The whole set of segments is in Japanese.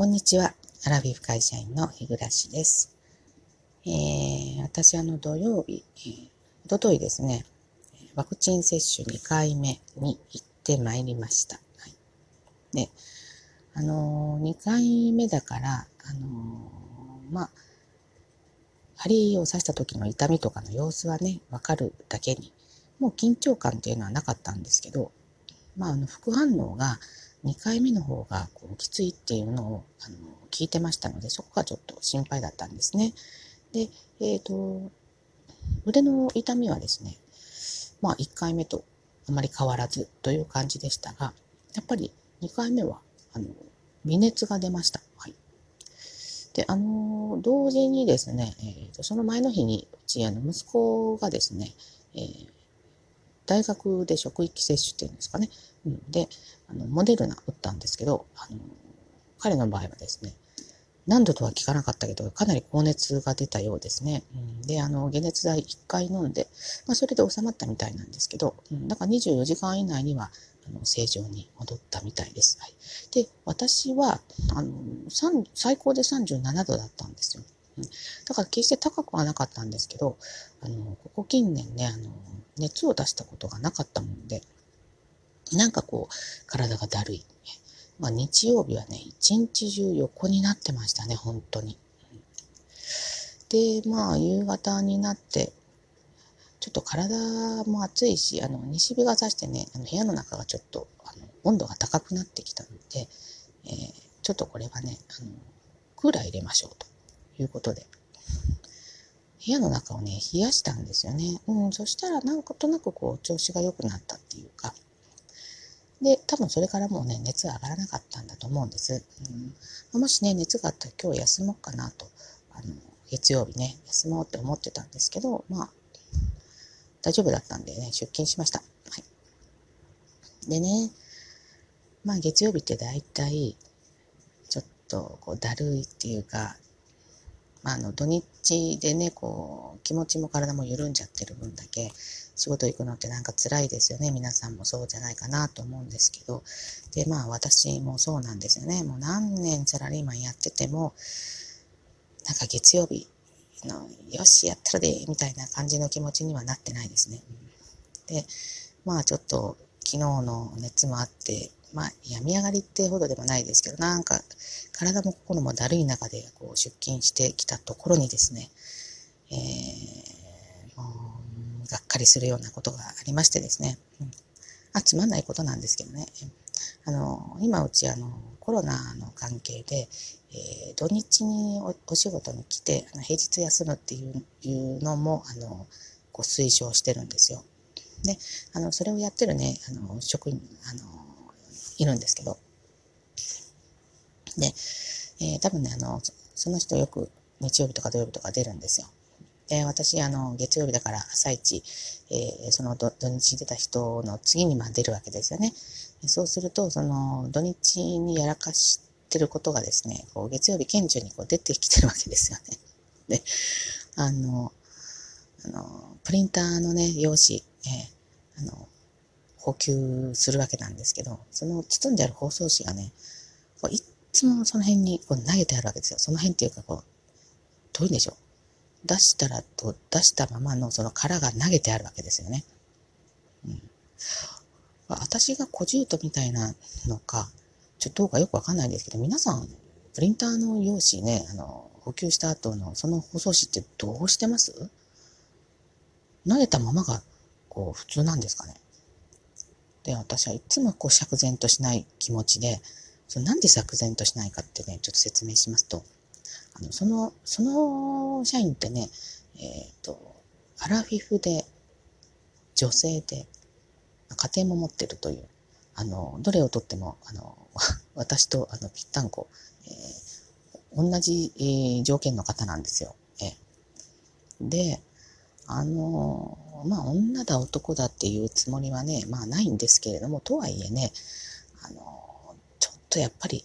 こんにちは。アラフィフ会社員の日暮です。えー、私、あの、土曜日、えー、おとといですね、ワクチン接種2回目に行ってまいりました。はい、で、あのー、2回目だから、あのー、まあ、針を刺した時の痛みとかの様子はね、わかるだけに、もう緊張感っていうのはなかったんですけど、まあ、あの副反応が2回目の方がこうきついっていうのをあの聞いてましたので、そこがちょっと心配だったんですね。で、えっ、ー、と、腕の痛みはですね、まあ1回目とあまり変わらずという感じでしたが、やっぱり2回目は、あの、微熱が出ました。はい。で、あの、同時にですね、えーと、その前の日に、うち、あの、息子がですね、えー、大学で職域接種っていうんですかね、うん、で、あの、モデルナ打ったんですけど、あの、彼の場合はですね、何度とは聞かなかったけど、かなり高熱が出たようですね。うん、で、あの、解熱剤1回飲んで、まあ、それで収まったみたいなんですけど、うん、だから24時間以内には、あの正常に戻ったみたいです。はい、で、私は、あの、最高で37度だったんですよ。だから決して高くはなかったんですけど、あの、ここ近年ね、あの、熱を出したことがなかったもんで、なんかこう、体がだるい。まあ、日曜日はね、一日中横になってましたね、本当に。で、まあ、夕方になって、ちょっと体も暑いし、あの、西日が差してね、あの部屋の中がちょっと、あの、温度が高くなってきたので、えー、ちょっとこれはね、あの、クーラー入れましょうということで、部屋の中をね、冷やしたんですよね。うん、そしたらなんとなくこう、調子が良くなったっていうか、で、多分それからもうね、熱上がらなかったんだと思うんです。うん、もしね、熱があったら今日休もうかなと、あの、月曜日ね、休もうって思ってたんですけど、まあ、大丈夫だったんでね、出勤しました。はい。でね、まあ月曜日って大体、ちょっとこうだるいっていうか、まあ、あの土日でね、こう気持ちも体も緩んじゃってる分だけ、仕事行くのってなんか辛いですよね。皆さんもそうじゃないかなと思うんですけど。で、まあ私もそうなんですよね。もう何年サラリーマンやってても、なんか月曜日の、よし、やったらで、みたいな感じの気持ちにはなってないですね。で、まあちょっと昨日の熱もあって、まあ病み上がりってほどでもないですけど、なんか体も心もだるい中でこう出勤してきたところにですね、えー、もうがっかりするようなことがありましてですね、うん、あつまんないことなんですけどね、あの今うちあのコロナの関係で、えー、土日にお仕事に来てあの平日休むっていういうのもあのこう推奨してるんですよ。であのそれをやってるねあの職員あのいるんですけどで、えー、多分ねあのその人よく日曜日とか土曜日とか出るんですよ。で、私、あの、月曜日だから朝一、えー、その土日出た人の次にまあ出るわけですよね。そうすると、その土日にやらかしてることがですね、こう月曜日顕著にこう出てきてるわけですよね。で、あの、あの、プリンターのね、用紙、えー、あの、補給するわけなんですけど、その包んである包装紙がね、こういつもその辺にこう投げてあるわけですよ。その辺っていうかこう、どういんでしょ。出したらと出したままのその殻が投げてあるわけですよね。うん、私が小獣とみたいなのか、ちょっとどうかよくわかんないんですけど、皆さん、プリンターの用紙ね、あの、補給した後のその包装紙ってどうしてます？投げたままが、こう、普通なんですかね。で、私はいつもこう、釈然としない気持ちで、そのなんで釈然としないかってね、ちょっと説明しますと、あのその、その社員ってね、えっ、ー、と、アラフィフで、女性で、家庭も持ってるという、あの、どれをとっても、あの、私と、あの、ぴったんこ、えー、同じ、えー、条件の方なんですよ。えー、で、あの、まあ、女だ男だっていうつもりはね、まあ、ないんですけれども、とはいえね、あの、ちょっとやっぱり、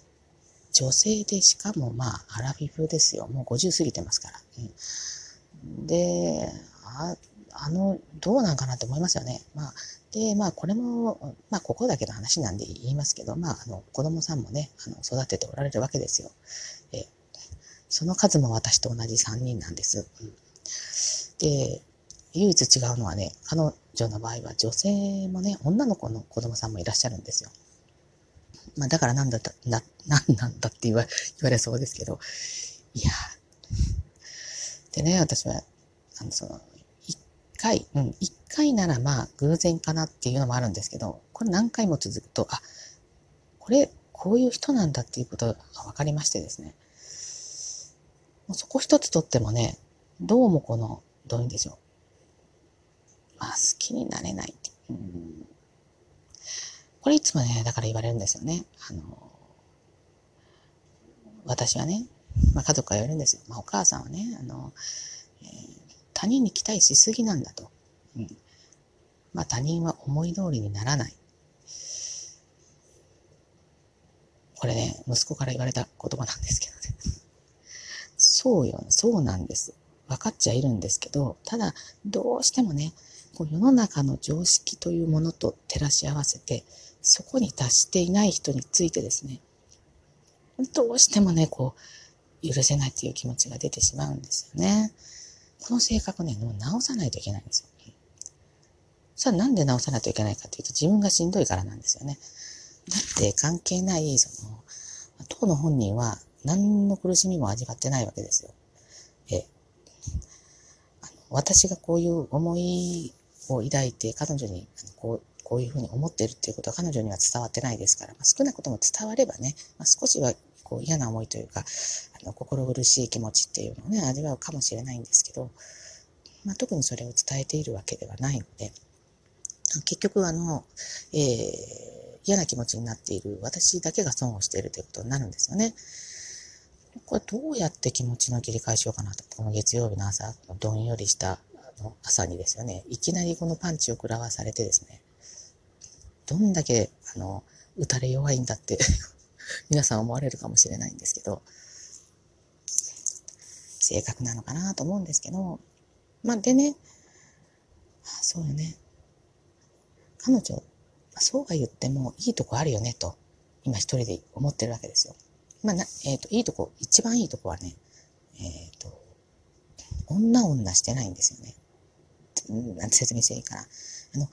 女性で、しかもまあ、アラフィフですよ。もう50過ぎてますから。うん、で、ああの、どうなんかなって思いますよね。まあ、で、まあ、これも、まあ、ここだけの話なんで言いますけど、まあ、あの、子供さんもね、あの、育てておられるわけですよ。えその数も私と同じ3人なんです。うん、で、唯一違うのはね、彼女の場合は女性もね、女の子の子供さんもいらっしゃるんですよ。まあ、だからなんだった、な、なんなんだって言わ言われそうですけど、いやでね、私は、あの、その、一回、うん、一回ならまあ偶然かなっていうのもあるんですけど、これ何回も続くと、あ、これ、こういう人なんだっていうことが分かりましてですね。もうそこ一つとってもね、どうもこの、どういうんでしょう。まあ好きになれない。うん、これいつもね、だから言われるんですよね。あの、私はね、まあ家族が言われるんですよ。まあお母さんはね、あの、えー他人に期待しすぎなんだと。うん。まあ他人は思い通りにならない。これね、息子から言われた言葉なんですけどね。そうよ、そうなんです。分かっちゃいるんですけど、ただ、どうしてもね、こう世の中の常識というものと照らし合わせて、そこに達していない人についてですね、どうしてもね、こう、許せないっていう気持ちが出てしまうんですよね。この性格ね、もう直さないといけないんですよ。さあなんで直さないといけないかというと自分がしんどいからなんですよね。だって関係ない、その、当の本人は何の苦しみも味わってないわけですよ。え、あの私がこういう思いを抱いて彼女にこうこういうふうに思ってるっていうことは彼女には伝わってないですから、まあ、少なくとも伝わればね、まあ、少しはこう嫌な思いというか、あの心苦しい気持ちっていうのをね、味わうかもしれないんですけど、まあ、特にそれを伝えているわけではないので、結局あの、えー、嫌な気持ちになっている私だけが損をしているということになるんですよね。これどうやって気持ちの切り替えしようかなと。この月曜日の朝、どんよりした朝にですよね、いきなりこのパンチを食らわされてですね、どんだけ、あの、打たれ弱いんだって 皆さん思われるかもしれないんですけど、性格なのかなと思うんですけど、まあ、でね、あそうよね。彼女、そうは言ってもいいとこあるよねと、今一人で思ってるわけですよ。まあ、な、えっ、ー、と、いいとこ、一番いいとこはね、えっ、ー、と、女女してないんですよね。なんて説明していいかな。あの、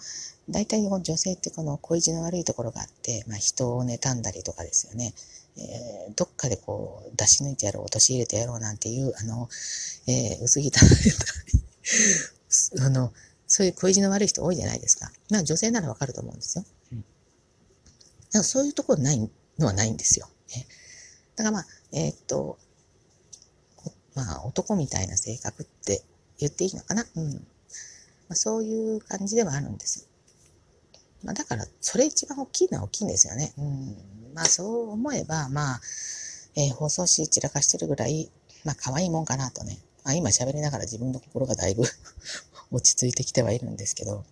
大体女性ってこの恋路の悪いところがあって、まあ、人を妬んだりとかですよね。えー、どっかでこう出し抜いてやろう、陥れてやろうなんていう、あの、えー、薄汚い あの、そういう恋路の悪い人多いじゃないですか。まあ女性ならわかると思うんですよ。うん。だからそういうところないのはないんですよ。ね、だからまあ、えー、っと、まあ男みたいな性格って言っていいのかな。うん。まあ、そういう感じではあるんです。まあ、だから、それ一番大きいのは大きいんですよね。うん。まあ、そう思えば、まあ、えー、放送紙散らかしてるぐらい、まあ、可愛いもんかなとね。まあ、今喋りながら自分の心がだいぶ 落ち着いてきてはいるんですけど。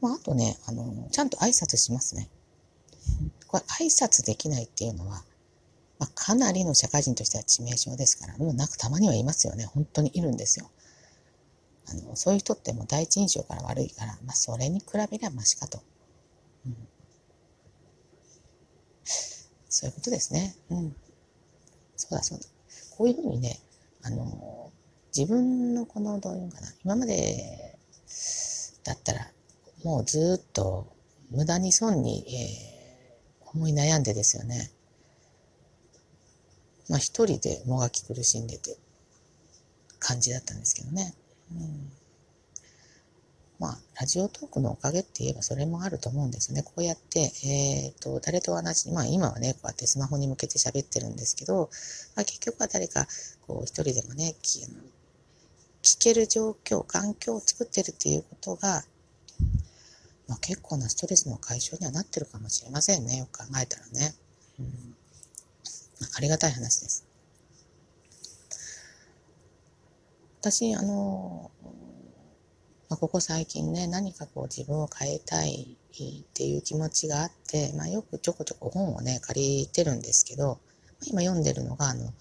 まあ、あとね、あの、ちゃんと挨拶しますね。これ、挨拶できないっていうのは、まあ、かなりの社会人としては致命傷ですから、もうなくたまにはいますよね。本当にいるんですよ。あの、そういう人ってもう第一印象から悪いから、まあ、それに比べりゃマシかと。うん。そういうことですね。うん。そうだそうだ。こういうふうにね、あの、自分のこの、どういうのかな、今までだったら、もうずっと無駄に損に、えー、思い悩んでですよね。まあ一人でもがき苦しんでて感じだったんですけどね。うん、まあ、ラジオトークのおかげって言えばそれもあると思うんですね。こうやって、え、ー、と、誰と同じ、まあ今はね、こうやってスマホに向けて喋ってるんですけど、まあ、結局は誰か、こう一人でもね、聞ける状況、環境を作ってるっていうことが、まあ、結構なストレスの解消にはなってるかもしれませんね。よく考えたらね。うん、ありがたい話です。私、あの、まあ、ここ最近ね、何かこう自分を変えたいっていう気持ちがあって、まあ、よくちょこちょこ本をね、借りてるんですけど、今読んでるのが、あの、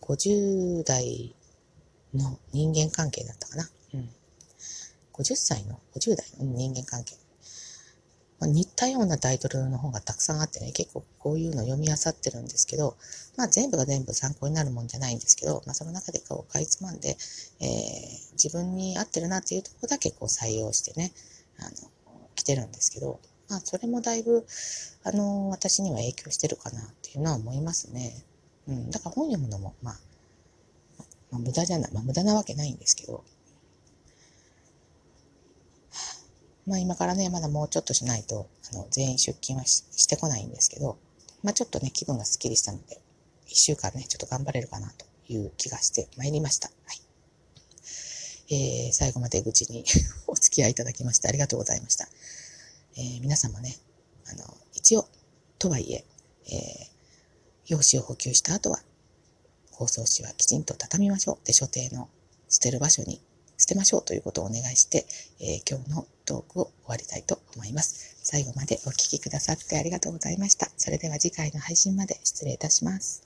50代の人間関係だったかな。うん。50歳の、50代の人間関係。まあ、似たようなタイトルの本がたくさんあってね、結構こういうの読み漁ってるんですけど、まあ全部が全部参考になるもんじゃないんですけど、まあその中でこうかいつまんで、えー、自分に合ってるなっていうところだけこう採用してね、あの、来てるんですけど、まあそれもだいぶ、あの、私には影響してるかなっていうのは思いますね。うん、だから本読むのも、まあ、まあ、無駄じゃない、まあ無駄なわけないんですけど、まあ今からね、まだもうちょっとしないと、あの、全員出勤はしてこないんですけど、まあちょっとね、気分がスッキリしたので、一週間ね、ちょっと頑張れるかなという気がしてまいりました。はい。えー、最後まで愚痴に お付き合いいただきましてありがとうございました。えー、皆様ね、あの、一応、とはいえ、えー、用紙を補給した後は、包装紙はきちんと畳みましょう。で、所定の捨てる場所に捨てましょうということをお願いして、えー、今日のトークを終わりたいと思います。最後までお聴きくださってありがとうございました。それでは次回の配信まで失礼いたします。